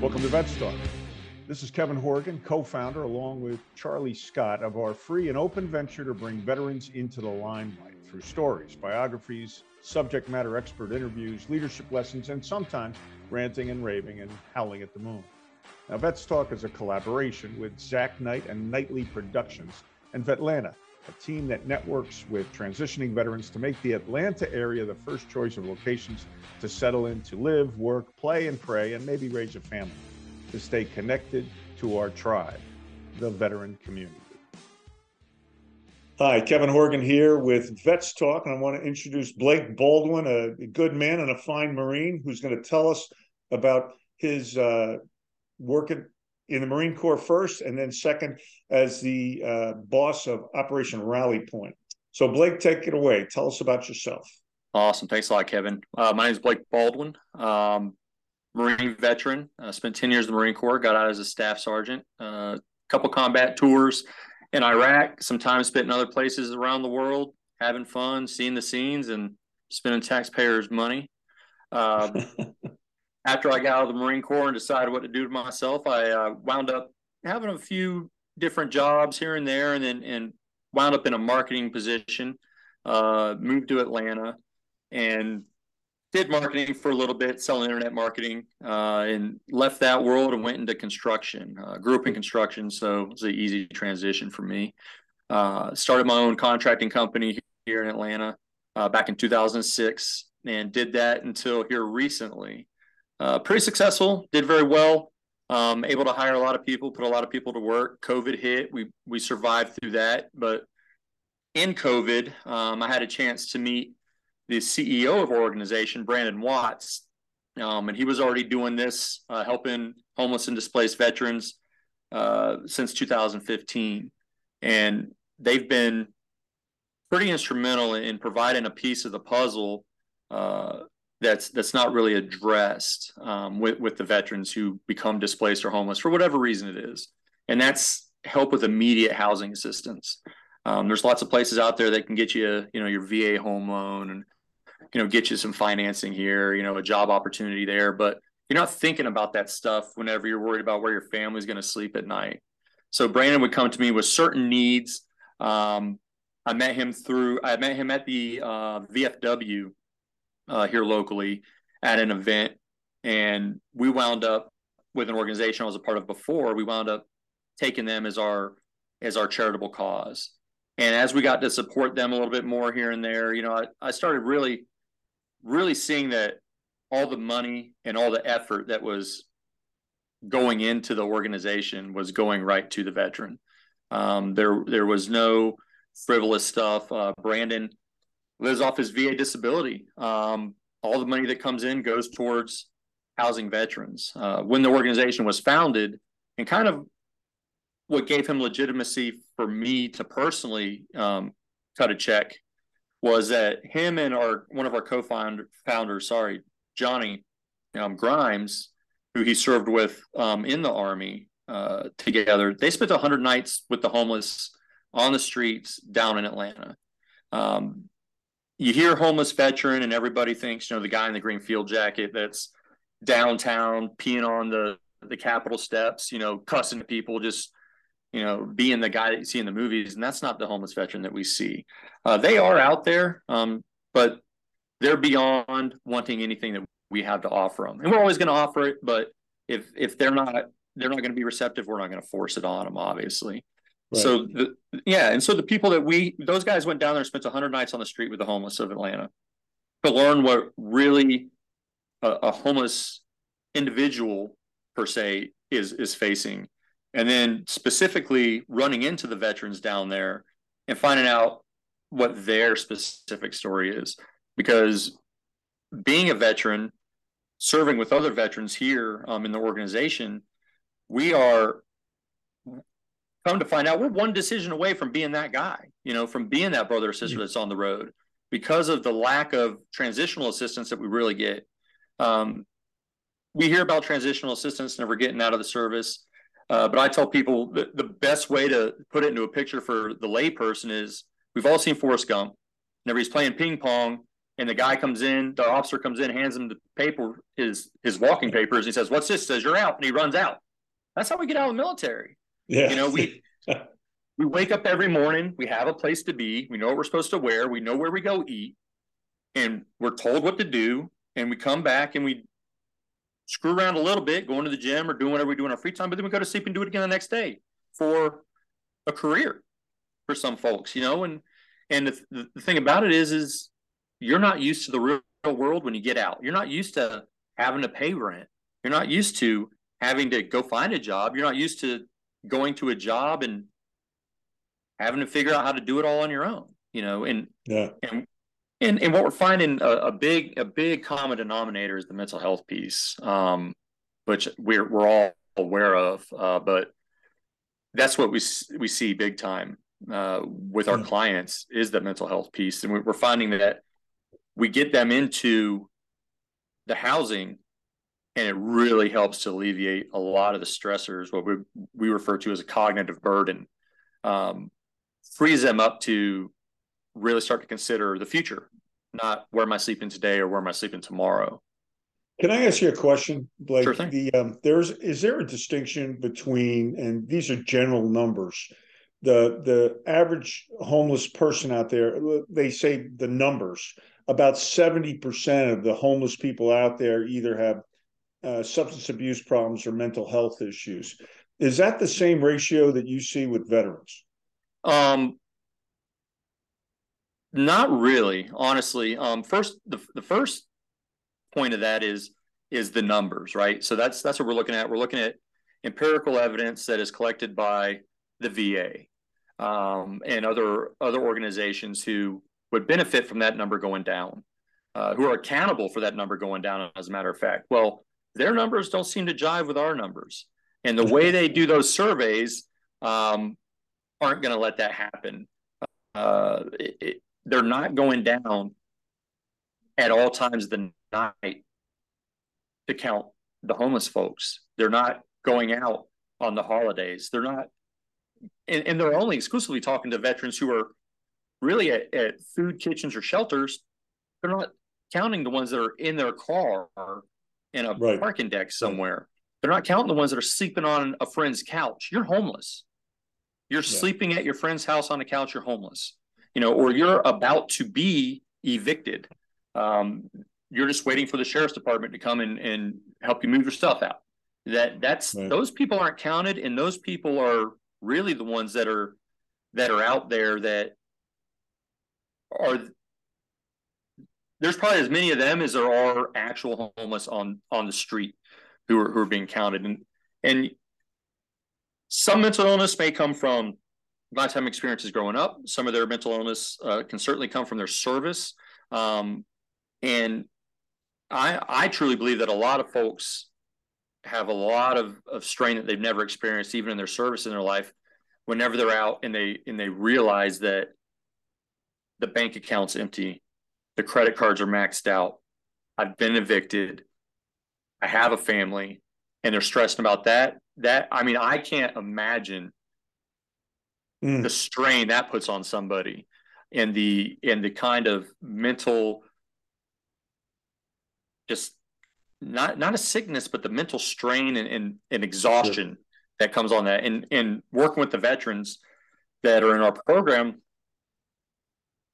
Welcome to Vets Talk. This is Kevin Horgan, co founder, along with Charlie Scott, of our free and open venture to bring veterans into the limelight through stories, biographies, subject matter expert interviews, leadership lessons, and sometimes ranting and raving and howling at the moon. Now, Vets Talk is a collaboration with Zach Knight and Nightly Productions and Vetlanta, a team that networks with transitioning veterans to make the Atlanta area the first choice of locations to settle in, to live, work, play, and pray, and maybe raise a family, to stay connected to our tribe, the veteran community. Hi, Kevin Horgan here with Vets Talk, and I want to introduce Blake Baldwin, a good man and a fine Marine, who's going to tell us about his uh, work at, in the Marine Corps first, and then second as the uh, boss of Operation Rally Point. So, Blake, take it away. Tell us about yourself. Awesome. Thanks a lot, Kevin. Uh, my name is Blake Baldwin, um, Marine veteran. Uh, spent 10 years in the Marine Corps, got out as a staff sergeant, a uh, couple combat tours in Iraq, some time spent in other places around the world, having fun, seeing the scenes, and spending taxpayers' money. After I got out of the Marine Corps and decided what to do to myself, I uh, wound up having a few different jobs here and there, and then and wound up in a marketing position. Uh, moved to Atlanta and did marketing for a little bit, selling internet marketing, uh, and left that world and went into construction. Uh, grew up in construction, so it was an easy transition for me. Uh, started my own contracting company here in Atlanta uh, back in 2006, and did that until here recently. Uh, pretty successful, did very well. Um, able to hire a lot of people, put a lot of people to work. COVID hit, we we survived through that, but in COVID, um, I had a chance to meet the CEO of our organization, Brandon Watts, um, and he was already doing this, uh, helping homeless and displaced veterans uh, since 2015, and they've been pretty instrumental in providing a piece of the puzzle uh, that's that's not really addressed um, with with the veterans who become displaced or homeless for whatever reason it is, and that's help with immediate housing assistance. Um, there's lots of places out there that can get you, you know, your VA home loan and you know, get you some financing here, you know, a job opportunity there. But you're not thinking about that stuff whenever you're worried about where your family's going to sleep at night. So Brandon would come to me with certain needs. Um, I met him through, I met him at the uh, VFW uh, here locally at an event. And we wound up with an organization I was a part of before. We wound up taking them as our as our charitable cause. And as we got to support them a little bit more here and there, you know, I, I started really really seeing that all the money and all the effort that was going into the organization was going right to the veteran. Um, there, there was no frivolous stuff. Uh, Brandon lives off his VA disability. Um, all the money that comes in goes towards housing veterans. Uh, when the organization was founded, and kind of what gave him legitimacy for me to personally um, cut a check was that him and our one of our co-founder founders, sorry, Johnny um, Grimes, who he served with um, in the army uh, together, they spent 100 nights with the homeless on the streets down in Atlanta. Um, you hear homeless veteran, and everybody thinks, you know, the guy in the green field jacket that's downtown peeing on the the Capitol steps, you know, cussing people, just you know, being the guy that you see in the movies, and that's not the homeless veteran that we see. Uh, they are out there, um, but they're beyond wanting anything that we have to offer them, and we're always going to offer it. But if if they're not they're not going to be receptive, we're not going to force it on them, obviously. Right. So the yeah, and so the people that we those guys went down there and spent 100 nights on the street with the homeless of Atlanta to learn what really a, a homeless individual per se is is facing and then specifically running into the veterans down there and finding out what their specific story is because being a veteran serving with other veterans here um, in the organization we are come to find out we're one decision away from being that guy you know from being that brother or sister mm-hmm. that's on the road because of the lack of transitional assistance that we really get um, we hear about transitional assistance never getting out of the service uh, but I tell people that the best way to put it into a picture for the layperson is we've all seen Forrest Gump. Whenever he's playing ping pong and the guy comes in, the officer comes in, hands him the paper, his his walking papers. And he says, "What's this?" Says you're out, and he runs out. That's how we get out of the military. Yeah, you know we we wake up every morning. We have a place to be. We know what we're supposed to wear. We know where we go eat, and we're told what to do. And we come back and we screw around a little bit, going to the gym or doing whatever we do in our free time. But then we go to sleep and do it again the next day for a career for some folks, you know. And and the, the thing about it is, is you're not used to the real world when you get out. You're not used to having to pay rent. You're not used to having to go find a job. You're not used to going to a job and having to figure out how to do it all on your own. You know, and yeah, and and and what we're finding a, a big a big common denominator is the mental health piece, um, which we're we're all aware of, uh, but that's what we we see big time uh, with our clients is the mental health piece, and we're finding that we get them into the housing and it really helps to alleviate a lot of the stressors what we, we refer to as a cognitive burden um, frees them up to really start to consider the future not where am i sleeping today or where am i sleeping tomorrow can i ask you a question blake sure thing. the um, there's is there a distinction between and these are general numbers the the average homeless person out there they say the numbers about 70% of the homeless people out there either have uh, substance abuse problems or mental health issues. Is that the same ratio that you see with veterans? Um, not really, honestly. Um, first, the the first point of that is is the numbers, right? So that's that's what we're looking at. We're looking at empirical evidence that is collected by the VA um, and other other organizations who would benefit from that number going down, uh, who are accountable for that number going down, as a matter of fact. Well, their numbers don't seem to jive with our numbers. And the way they do those surveys um, aren't going to let that happen. Uh, it, it, they're not going down at all times of the night to count the homeless folks. They're not going out on the holidays. They're not, and, and they're only exclusively talking to veterans who are really at, at food kitchens or shelters, they're not counting the ones that are in their car in a right. parking deck somewhere. They're not counting the ones that are sleeping on a friend's couch. You're homeless. You're yeah. sleeping at your friend's house on a couch. You're homeless, you know, or you're about to be evicted. Um, you're just waiting for the sheriff's department to come and, and help you move your stuff out. That that's right. those people aren't counted, and those people are really the ones that are that are out there that are there's probably as many of them as there are actual homeless on on the street who are who are being counted. And and some mental illness may come from lifetime experiences growing up. Some of their mental illness uh, can certainly come from their service. Um, and i i truly believe that a lot of folks have a lot of, of strain that they've never experienced even in their service in their life whenever they're out and they and they realize that the bank account's empty, the credit cards are maxed out, I've been evicted, I have a family, and they're stressed about that. That I mean, I can't imagine mm. the strain that puts on somebody and the and the kind of mental just not not a sickness, but the mental strain and and, and exhaustion sure. that comes on that. And and working with the veterans that are in our program,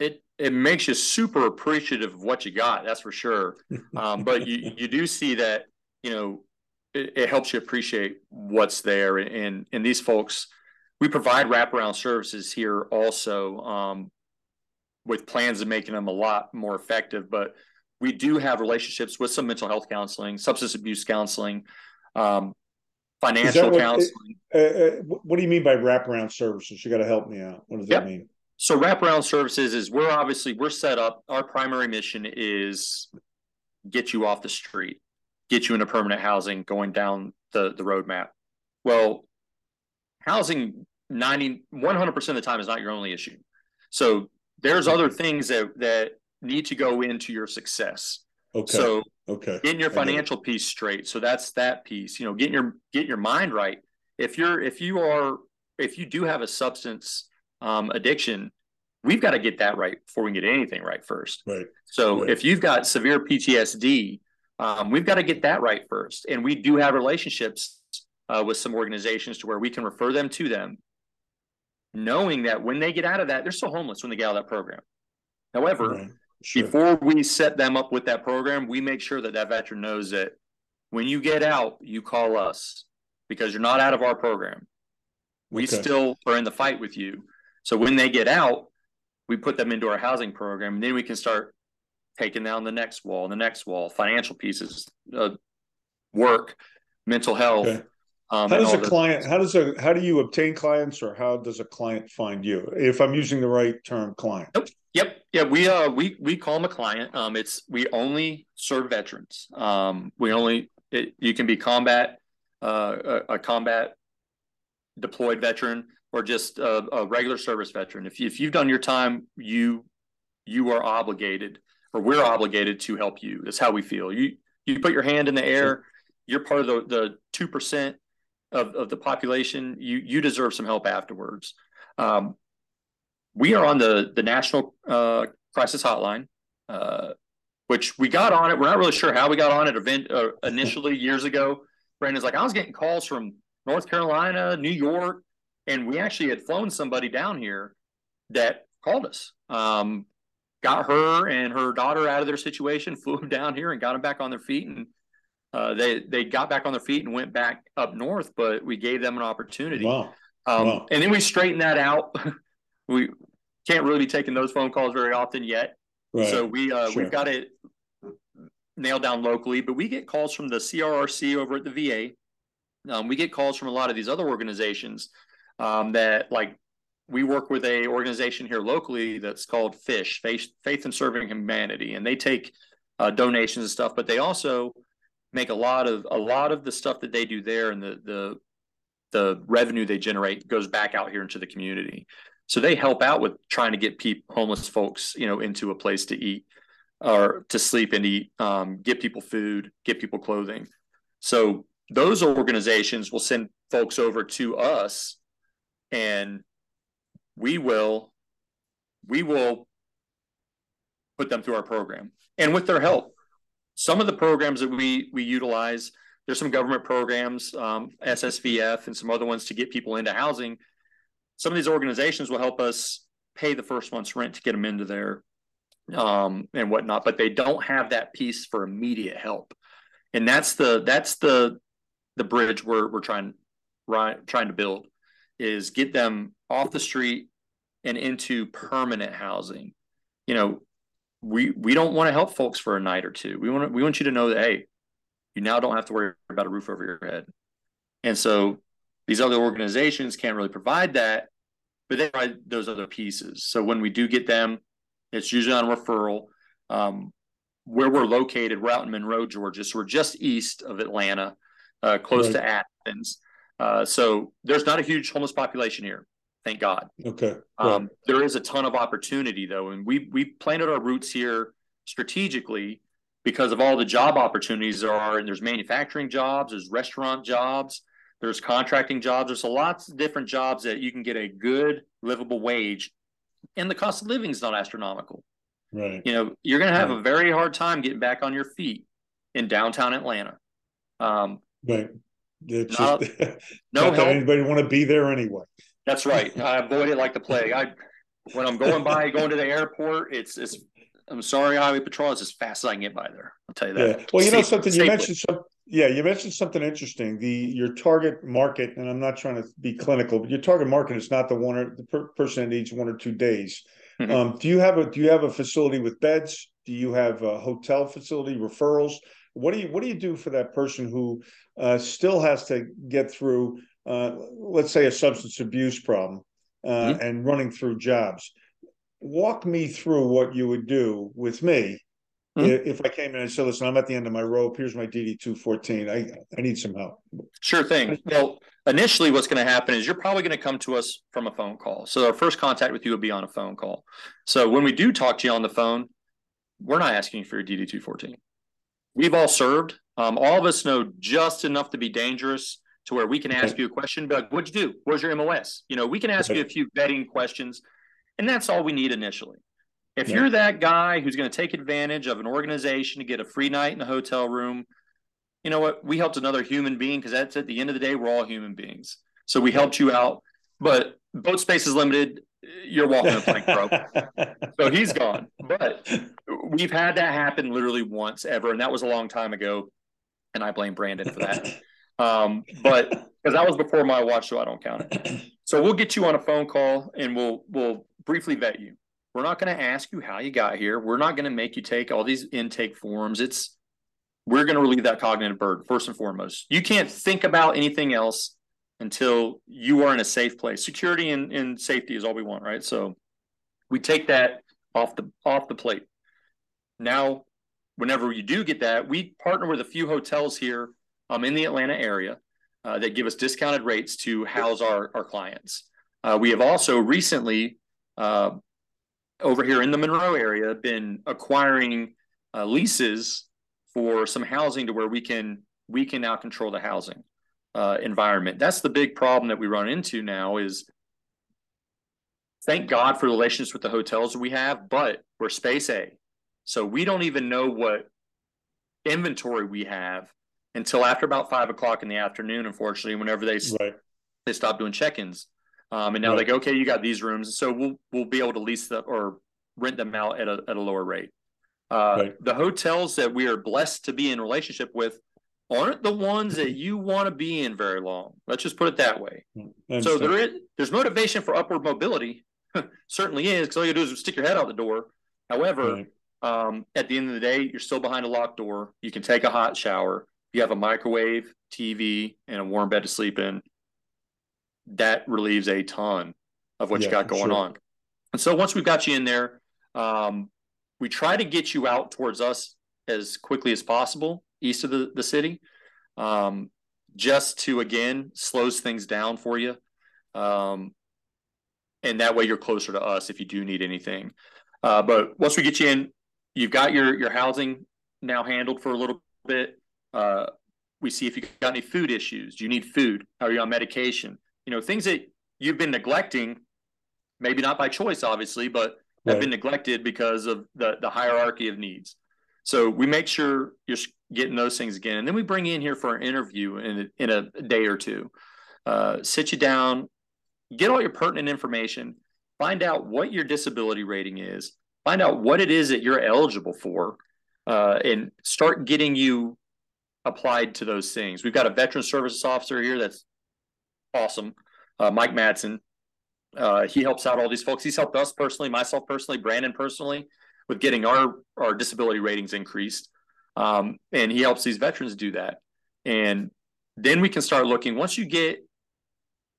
it makes you super appreciative of what you got. That's for sure. Um, but you you do see that you know it, it, helps you appreciate what's there. And and these folks, we provide wraparound services here also um, with plans of making them a lot more effective. But we do have relationships with some mental health counseling, substance abuse counseling. Um, financial what, counseling. Uh, uh, what do you mean by wraparound services? You got to help me out. What does yep. that mean? So wraparound services is we're obviously we're set up. Our primary mission is get you off the street, get you into permanent housing, going down the the roadmap. Well, housing 90 100% of the time is not your only issue. So there's other things that that need to go into your success. Okay. So okay. Getting your financial piece straight. So that's that piece. You know, getting your getting your mind right. If you're if you are if you do have a substance um, addiction, we've got to get that right before we can get anything right first. Right. So right. if you've got severe PTSD, um, we've got to get that right first. And we do have relationships uh, with some organizations to where we can refer them to them, knowing that when they get out of that, they're still homeless when they get out of that program. However, right. sure. before we set them up with that program, we make sure that that veteran knows that when you get out, you call us because you're not out of our program. We okay. still are in the fight with you. So when they get out, we put them into our housing program, and then we can start taking down the next wall, the next wall, financial pieces, uh, work, mental health. Okay. Um, how does a client? How does a how do you obtain clients, or how does a client find you? If I'm using the right term, client. Yep. Yep. Yeah. We uh we we call them a client. Um, it's we only serve veterans. Um, we only it, you can be combat, uh, a, a combat deployed veteran or just a, a regular service veteran. If, you, if you've done your time, you you are obligated or we're obligated to help you. That's how we feel. You you put your hand in the air, you're part of the the two percent of, of the population. You you deserve some help afterwards. Um, we are on the the national uh, crisis hotline, uh, which we got on it. We're not really sure how we got on it event uh, initially years ago. Brandon's like, I was getting calls from North Carolina, New York, and we actually had flown somebody down here that called us. Um, got her and her daughter out of their situation, flew them down here, and got them back on their feet. And uh, they they got back on their feet and went back up north. But we gave them an opportunity. Wow. Um, wow. And then we straightened that out. we can't really be taking those phone calls very often yet. Right. So we uh, sure. we've got it nailed down locally, but we get calls from the CRRC over at the VA. Um, we get calls from a lot of these other organizations um, that like we work with a organization here locally that's called Fish Faith, Faith and Serving Humanity, and they take uh, donations and stuff, but they also make a lot of a lot of the stuff that they do there and the the the revenue they generate goes back out here into the community. So they help out with trying to get people homeless folks, you know, into a place to eat or to sleep and eat, um, get people food, get people clothing. So those organizations will send folks over to us and we will we will put them through our program. And with their help some of the programs that we we utilize there's some government programs um, ssvf and some other ones to get people into housing. Some of these organizations will help us pay the first month's rent to get them into there um, and whatnot but they don't have that piece for immediate help. And that's the that's the the bridge we're, we're trying right, trying to build is get them off the street and into permanent housing. You know, we we don't want to help folks for a night or two. We want to, we want you to know that hey, you now don't have to worry about a roof over your head. And so these other organizations can't really provide that, but they provide those other pieces. So when we do get them, it's usually on referral. Um, where we're located, we're out in Monroe, Georgia. So we're just east of Atlanta, uh, close right. to Athens. Uh, so there's not a huge homeless population here, thank God. Okay. Um, there is a ton of opportunity though, and we we planted our roots here strategically because of all the job opportunities there are. And there's manufacturing jobs, there's restaurant jobs, there's contracting jobs. There's a lots of different jobs that you can get a good livable wage, and the cost of living is not astronomical. Right. You know, you're going to have right. a very hard time getting back on your feet in downtown Atlanta. Um, right. It's no, just no not anybody want to be there anyway. That's right. I avoid it like the plague. I when I'm going by, going to the airport, it's it's. I'm sorry, highway patrol. It's as fast as I can get by there. I'll tell you that. Yeah. Well, you know something. You mentioned some. Yeah, you mentioned something interesting. The your target market, and I'm not trying to be clinical, but your target market is not the one or the per, person that needs one or two days. Mm-hmm. Um, do you have a do you have a facility with beds? Do you have a hotel facility referrals? What do you what do you do for that person who uh, still has to get through, uh, let's say, a substance abuse problem uh, mm-hmm. and running through jobs? Walk me through what you would do with me Mm-hmm. if I came in and said, "Listen, I'm at the end of my rope. Here's my DD two fourteen. I I need some help." Sure thing. Well, initially, what's going to happen is you're probably going to come to us from a phone call. So our first contact with you would be on a phone call. So when we do talk to you on the phone, we're not asking for your DD two fourteen we've all served. Um, all of us know just enough to be dangerous to where we can ask you a question, but what'd you do? Where's your MOS? You know, we can ask you a few vetting questions. And that's all we need initially. If Yeah. you're that guy who's going to take advantage of an organization to get a free night in a hotel room, you know what? We helped another human being because that's at the end of the day, we're all human beings. So we helped you out, but boat space is limited. You're walking the plank, bro. So he's gone. But we've had that happen literally once ever, and that was a long time ago. And I blame Brandon for that. Um, but because that was before my watch, so I don't count it. So we'll get you on a phone call and we'll we'll briefly vet you. We're not going to ask you how you got here. We're not going to make you take all these intake forms. It's we're going to relieve that cognitive burden first and foremost. You can't think about anything else until you are in a safe place. Security and, and safety is all we want, right? So we take that off the off the plate. Now, whenever you do get that, we partner with a few hotels here um, in the Atlanta area uh, that give us discounted rates to house our, our clients. Uh, we have also recently, uh, over here in the Monroe area, been acquiring uh, leases for some housing to where we can we can now control the housing uh, environment. That's the big problem that we run into now. Is thank God for the relationships with the hotels we have, but we're space A, so we don't even know what inventory we have until after about five o'clock in the afternoon. Unfortunately, whenever they right. they stop doing check-ins, um, and now Right. they go, okay, you got these rooms, so we'll we'll be able to lease the or rent them out at a at a lower rate. Uh, Right. The hotels that we are blessed to be in relationship with aren't the ones that you want to be in very long. Let's just put it that way. So there is there's motivation for upward mobility, certainly is, because all you do is stick your head out the door. However, Right. um, at the end of the day, you're still behind a locked door. You can take a hot shower. You have a microwave, TV, and a warm bed to sleep in. That relieves a ton of what you Yeah, got going sure. on. And so once we've got you in there, um, we try to get you out towards us as quickly as possible east of the, the city, um, just to again slows things down for you. Um, and that way you're closer to us if you do need anything. Uh, but once we get you in, you've got your your housing now handled for a little bit. Uh, we see if you got any food issues. Do you need food? Are you on medication? You know, things that you've been neglecting, maybe not by choice, obviously, but have been neglected because of the the hierarchy of needs. So we make sure you're getting those things again, and then we bring you in here for an interview in in a day or two. Uh, sit you down, get all your pertinent information, find out what your disability rating is, find out what it is that you're eligible for, uh, and start getting you applied to those things. We've got a veteran services officer here that's awesome, uh, Mike Madsen. Uh, he helps out all these folks. He's helped us personally, myself personally, Brandon personally, with getting our our disability ratings increased. Um, and he helps these veterans do that. And then we can start looking once you get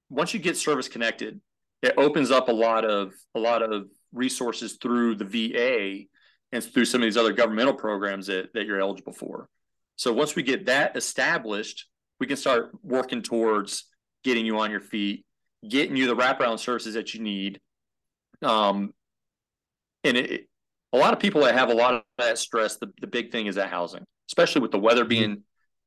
once you get service connected, it opens up a lot of a lot of resources through the VA and through some of these other governmental programs that, that you're eligible for. So once we get that established, we can start working towards getting you on your feet, getting you the wraparound services that you need. Um, and it, a lot of people that have a lot of that stress, the, the big thing is that housing, especially with the weather being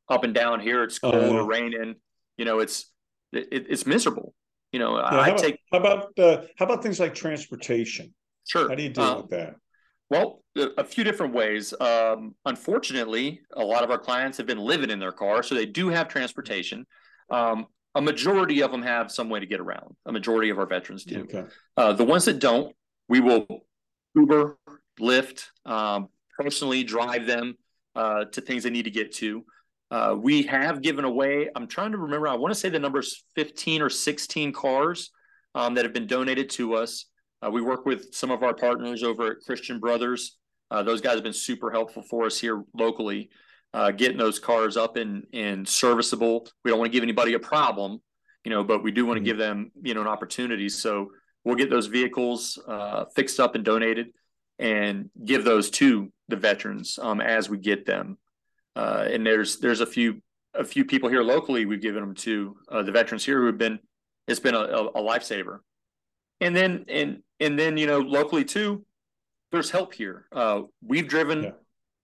up and down here. It's cold Oh, yeah. or raining. You know, it's it, it's miserable. You know, I how, about, take how about uh, how about things like transportation? sure. How do you deal uh, with that? Well, a a few different ways. Um, unfortunately, a lot of our clients have been living in their car, so they do have transportation. Um, a majority of them have some way to get around. A majority of our veterans do. Okay. Uh, the ones that don't, we will Uber, Lyft, um, personally drive them uh, to things they need to get to. Uh, we have given away, I'm trying to remember, I want to say the number's 15 or 16 cars um, that have been donated to us. Uh, we work with some of our partners over at Christian Brothers. Uh, those guys have been super helpful for us here locally, uh, getting those cars up and, and serviceable. We don't want to give anybody a problem, you know, but we do want to Mhm. give them, you know, an opportunity. So we'll get those vehicles uh, fixed up and donated and give those to the veterans um, as we get them. Uh, and there's there's a few a few people here locally we've given them to uh, the veterans here who have been it's been a, a, a lifesaver. And then and and then you know locally too, there's help here. Uh, we've driven Yeah.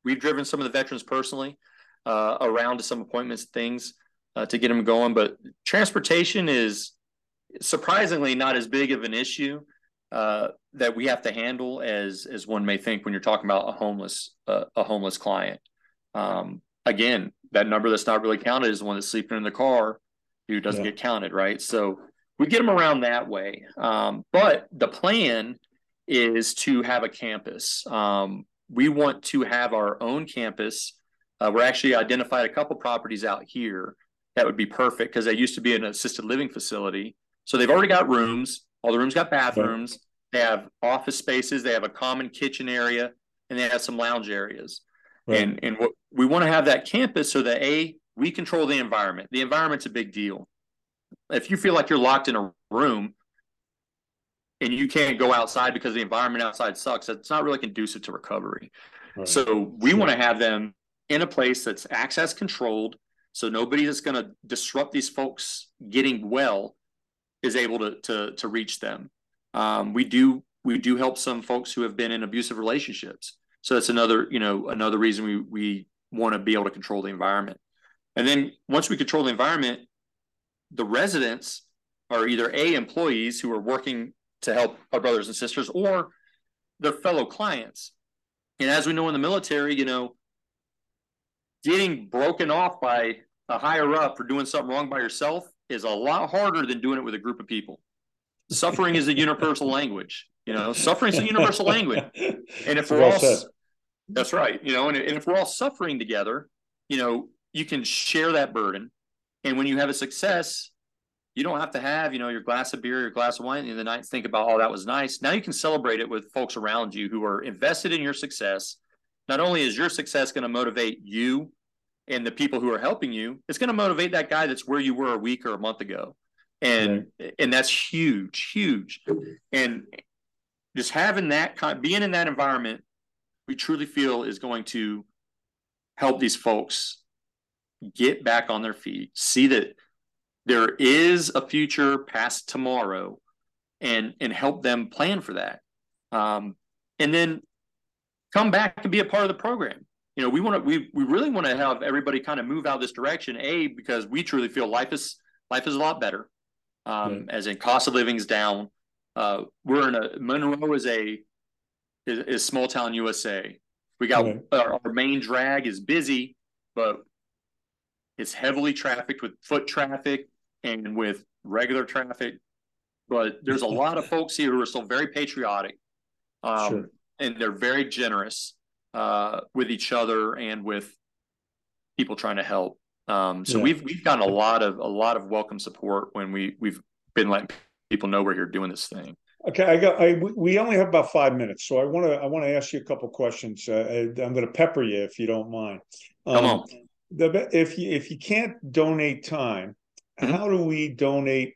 we've driven some of the veterans personally uh, around to some appointments things uh, to get them going. But transportation is surprisingly not as big of an issue uh, that we have to handle as as one may think when you're talking about a homeless uh, a homeless client. Um, again, that number that's not really counted is the one that's sleeping in the car who doesn't yeah. get counted, right? So we get them around that way. Um, but the plan is to have a campus. Um, we want to have our own campus. Uh, we're actually identified a couple properties out here that would be perfect because they used to be an assisted living facility. So they've already got rooms. All the rooms got bathrooms. They have office spaces. They have a common kitchen area, and they have some lounge areas. Right. And and what we want to have that campus so that a we control the environment. The environment's a big deal. If you feel like you're locked in a room and you can't go outside because the environment outside sucks, it's not really conducive to recovery. Right. So we want to have them in a place that's access controlled, so nobody that's going to disrupt these folks getting well is able to to to reach them. Um, we do we do help some folks who have been in abusive relationships. So that's another you know another reason we we want to be able to control the environment. And then once we control the environment, the residents are either a employees who are working to help our brothers and sisters or their fellow clients. And as we know in the military, you know, getting broken off by a higher up for doing something wrong by yourself is a lot harder than doing it with a group of people. Suffering is a universal language. You know, suffering is a universal language. And if we're all, that's right. You know, and, and if we're all suffering together, you know, you can share that burden. And when you have a success, you don't have to have, you know, your glass of beer, your glass of wine at the end of the night and think about, oh, that was nice. Now you can celebrate it with folks around you who are invested in your success. Not only is your success going to motivate you and the people who are helping you, it's going to motivate that guy that's where you were a week or a month ago. And and that's huge, huge. And just having that kind being in that environment, we truly feel is going to help these folks get back on their feet, see that there is a future past tomorrow and and help them plan for that. Um, and then come back and be a part of the program. You know we want to we, we really want to have everybody kind of move out this direction a because we truly feel life is life is a lot better um, as in cost of living's down uh, we're in a monroe is a is, is small town usa we got our, our main drag is busy but it's heavily trafficked with foot traffic and with regular traffic. But there's a lot of folks here who are still very patriotic, um, sure. and they're very generous uh, with each other and with people trying to help. Um, so yeah. we've we've gotten a lot of a lot of welcome support when we we've been letting people know we're here doing this thing. Okay, I got. I we only have about five minutes, so I want to I want to ask you a couple questions. Uh, I'm going to pepper you if you don't mind. Um, Come on. The, if you if you can't donate time, mm-hmm. how do we donate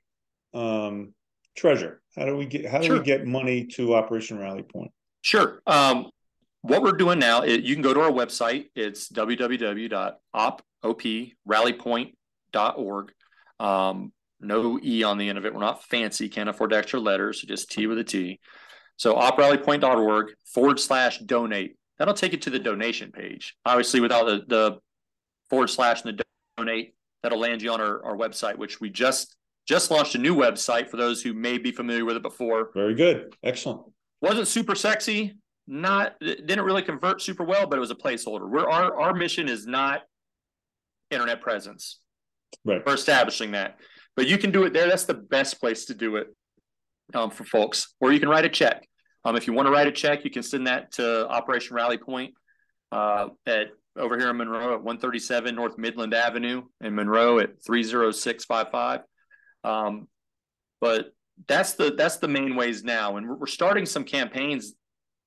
um, treasure? How do we get how do we get money to Operation Rally Point? Sure. Um, what we're doing now is you can go to our website. It's www.oprallypoint.org. Um, no E on the end of it. We're not fancy, can't afford extra letters, so just T with a T. So oprallypoint.org forward slash donate. That'll take you to the donation page. Obviously, without the, the forward slash and the donate, that'll land you on our, our website, which we just just launched a new website for those who may be familiar with it before. Very good. Excellent. Wasn't super sexy, not didn't really convert super well, but it was a placeholder. We're our our mission is not internet presence. Right. We're establishing that. But you can do it there. That's the best place to do it um, for folks. Or you can write a check. Um, if you want to write a check, you can send that to Operation Rally Point uh, at over here in Monroe at 137 North Midland Avenue in Monroe at 30655. Um, but that's the that's the main ways now, and we're, we're, starting some campaigns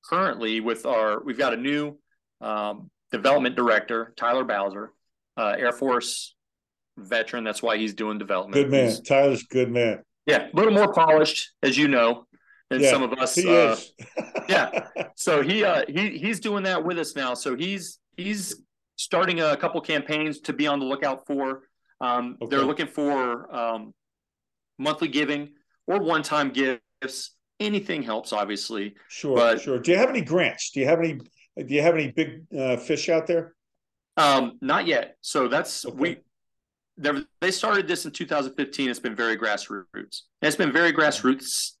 currently with our. We've got a new um, development director, Tyler Bowser, uh, Air Force veteran. That's why he's doing development. Good man, he's, Tyler's good man. Yeah, a little more polished, as you know, than yeah, some of us. Uh, yeah, so he uh, he he's doing that with us now. So he's he's starting a couple campaigns to be on the lookout for. Um, okay. They're looking for um, monthly giving or one-time gifts. Anything helps, obviously. Sure, but, sure. Do you have any grants? Do you have any? Do you have any big uh, fish out there? Um, not yet. So that's okay. we. They started this in 2015. It's been very grassroots. And it's been very grassroots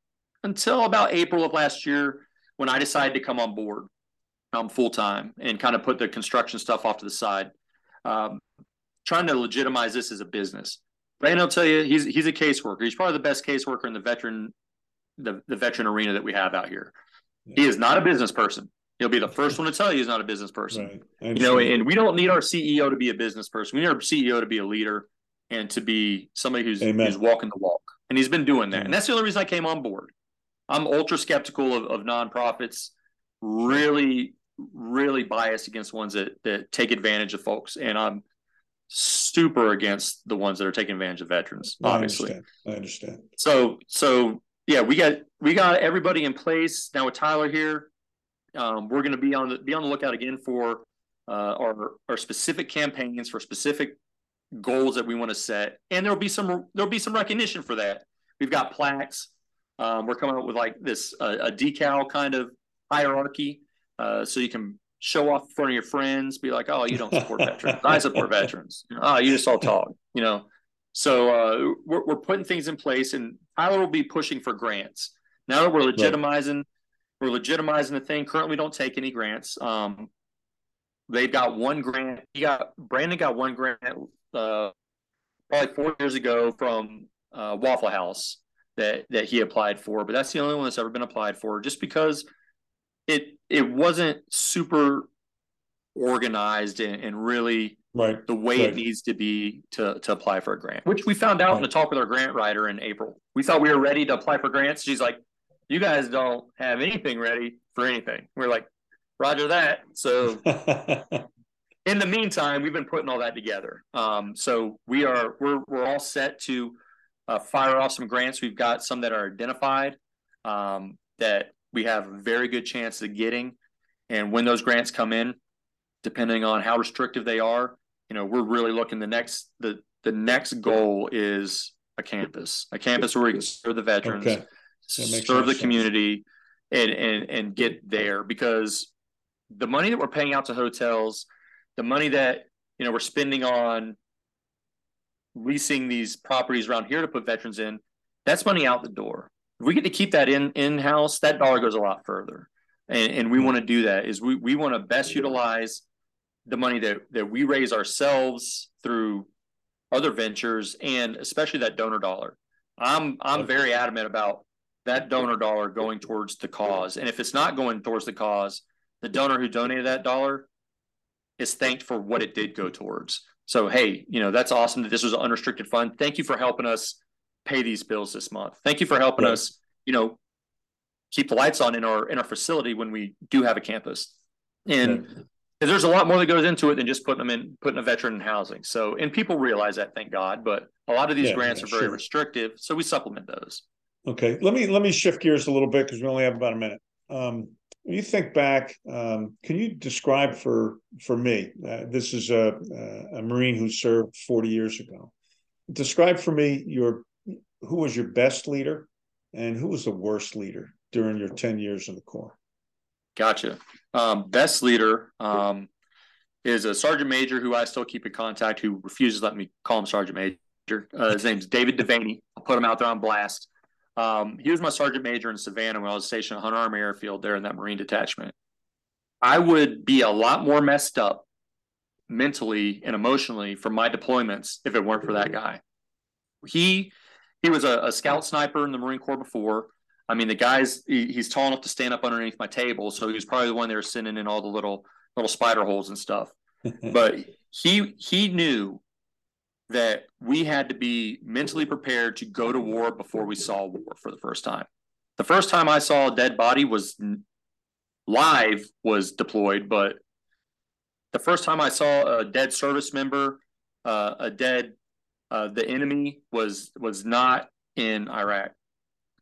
until about April of last year when I decided to come on board um, full time and kind of put the construction stuff off to the side, um, trying to legitimize this as a business. Brandon will tell you he's he's a caseworker. He's probably the best caseworker in the veteran the, the veteran arena that we have out here. He is not a business person. He'll be the first one to tell you he's not a business person. Right. You know, and we don't need our CEO to be a business person. We need our CEO to be a leader and to be somebody who's who's walking the walk. And he's been doing that. Amen. And that's the only reason I came on board. I'm ultra skeptical of, of nonprofits, really, really biased against ones that that take advantage of folks. And I'm super against the ones that are taking advantage of veterans, obviously. I understand. I understand. So so yeah, we got we got everybody in place now with Tyler here. Um, we're going to be on the be on the lookout again for uh, our our specific campaigns for specific goals that we want to set, and there'll be some there'll be some recognition for that. We've got plaques. Um, we're coming up with like this uh, a decal kind of hierarchy, uh, so you can show off in front of your friends, be like, "Oh, you don't support veterans. I support veterans. Oh, you just all talk." You know. So uh, we're we're putting things in place, and Tyler will be pushing for grants. Now that we're legitimizing. We're legitimizing the thing. Currently, we don't take any grants. Um, they've got one grant. He got Brandon got one grant uh, probably four years ago from uh, Waffle House that that he applied for, but that's the only one that's ever been applied for. Just because it it wasn't super organized and, and really right the way right. it needs to be to to apply for a grant, which we found out right. in the talk with our grant writer in April. We thought we were ready to apply for grants. She's like, "You guys don't have anything ready for anything." We're like, "Roger that." So in the meantime, we've been putting all that together. Um, so we are we're we're all set to uh, fire off some grants. We've got some that are identified um, that we have a very good chance of getting. And when those grants come in, depending on how restrictive they are, you know, we're really looking the next the the next goal is a campus, a campus where we can serve the veterans, okay. Serve the sense. community, and and and get there because the money that we're paying out to hotels the money that you know we're spending on leasing these properties around here to put veterans in, that's money out the door. If we get to keep that in in house, that dollar goes a lot further. And, and we mm-hmm. want to do that is we we want to best utilize the money that that we raise ourselves through other ventures and especially that donor dollar. I'm I'm very adamant about that donor dollar going towards the cause. And if it's not going towards the cause, the donor who donated that dollar is thanked for what it did go towards. So, hey, you know, that's awesome that this was an unrestricted fund. Thank you for helping us pay these bills this month. Thank you for helping yeah. us, you know, keep the lights on in our in our facility when we do have a campus. And yeah. there's a lot more that goes into it than just putting them in putting a veteran in housing. So, and people realize that, thank God. But a lot of these yeah, grants are very sure. restrictive, so we supplement those. Okay, let me let me shift gears a little bit because we only have about a minute. Um, when you think back, um, can you describe for for me? Uh, this is a, a Marine who served 40 years ago. Describe for me your who was your best leader and who was the worst leader during your 10 years in the Corps. Gotcha. Um, best leader um, is a sergeant major who I still keep in contact who refuses to let me call him sergeant major. Uh, his name's David Devaney. I'll put him out there on blast. Um, he was my sergeant major in Savannah when I was stationed at Hunter Army Airfield there in that Marine detachment. I would be a lot more messed up mentally and emotionally from my deployments if it weren't for that guy. He he was a, a scout sniper in the Marine Corps before. I mean, the guy's he, he's tall enough to stand up underneath my table, so he was probably the one they were sending in all the little little spider holes and stuff. but he he knew that we had to be mentally prepared to go to war before we saw war for the first time. The first time I saw a dead body was live was deployed, but the first time I saw a dead service member, uh, a dead uh, the enemy was was not in Iraq.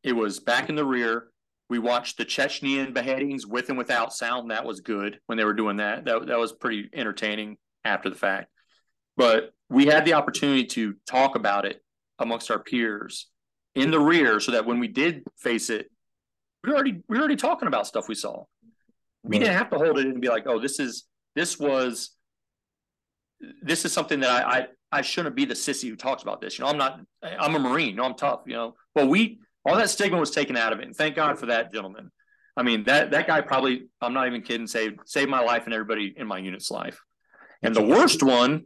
It was back in the rear. We watched the Chechenian beheadings with and without sound. That was good when they were doing that. That that was pretty entertaining after the fact. But we had the opportunity to talk about it amongst our peers in the rear so that when we did face it, we were already we were already talking about stuff we saw. We didn't have to hold it in and be like, oh, this is this was this is something that I, I I shouldn't be the sissy who talks about this. You know, I'm not I'm a Marine, you know, I'm tough, you know. Well, we all that stigma was taken out of it. And thank God for that gentleman. I mean, that that guy probably, I'm not even kidding, saved saved my life and everybody in my unit's life. And the worst one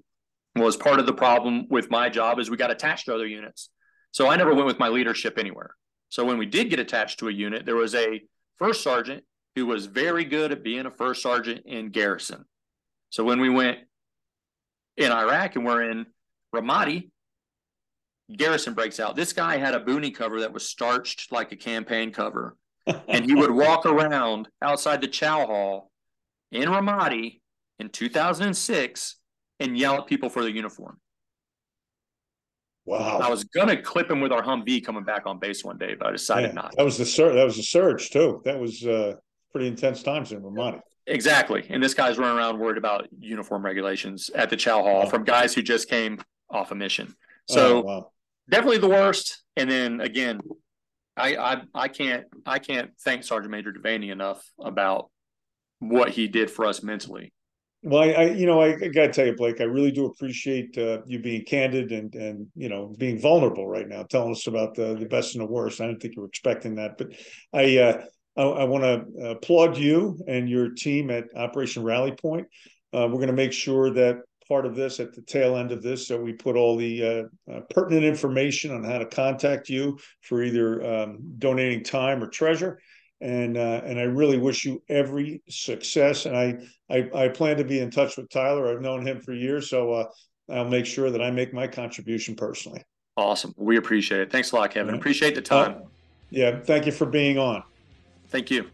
was part of the problem with my job is we got attached to other units. So I never went with my leadership anywhere. So when we did get attached to a unit, there was a first sergeant who was very good at being a first sergeant in garrison. So when we went in Iraq and we're in Ramadi, Garrison breaks out. This guy had a boonie cover that was starched like a campaign cover. and he would walk around outside the chow hall in Ramadi in 2006 and yell at people for their uniform. Wow. I was gonna clip him with our Humvee coming back on base one day, but I decided yeah, not. That was the sur- that was the surge too. That was uh, pretty intense times in Ramadi. Exactly. And this guy's running around worried about uniform regulations at the Chow Hall wow. from guys who just came off a mission. So oh, wow. definitely the worst. And then again, I, I I can't I can't thank Sergeant Major Devaney enough about what he did for us mentally. Well, I, I you know I, I got to tell you, Blake, I really do appreciate uh, you being candid and and you know being vulnerable right now, telling us about the the best and the worst. I didn't think you were expecting that, but I uh, I, I want to applaud you and your team at Operation Rally Point. Uh, we're going to make sure that part of this at the tail end of this, so we put all the uh, uh, pertinent information on how to contact you for either um, donating time or treasure. And uh, and I really wish you every success. And I, I, I plan to be in touch with Tyler. I've known him for years, so uh, I'll make sure that I make my contribution personally. Awesome. We appreciate it. Thanks a lot, Kevin. Appreciate the time. yeah. Thank you for being on. Thank you.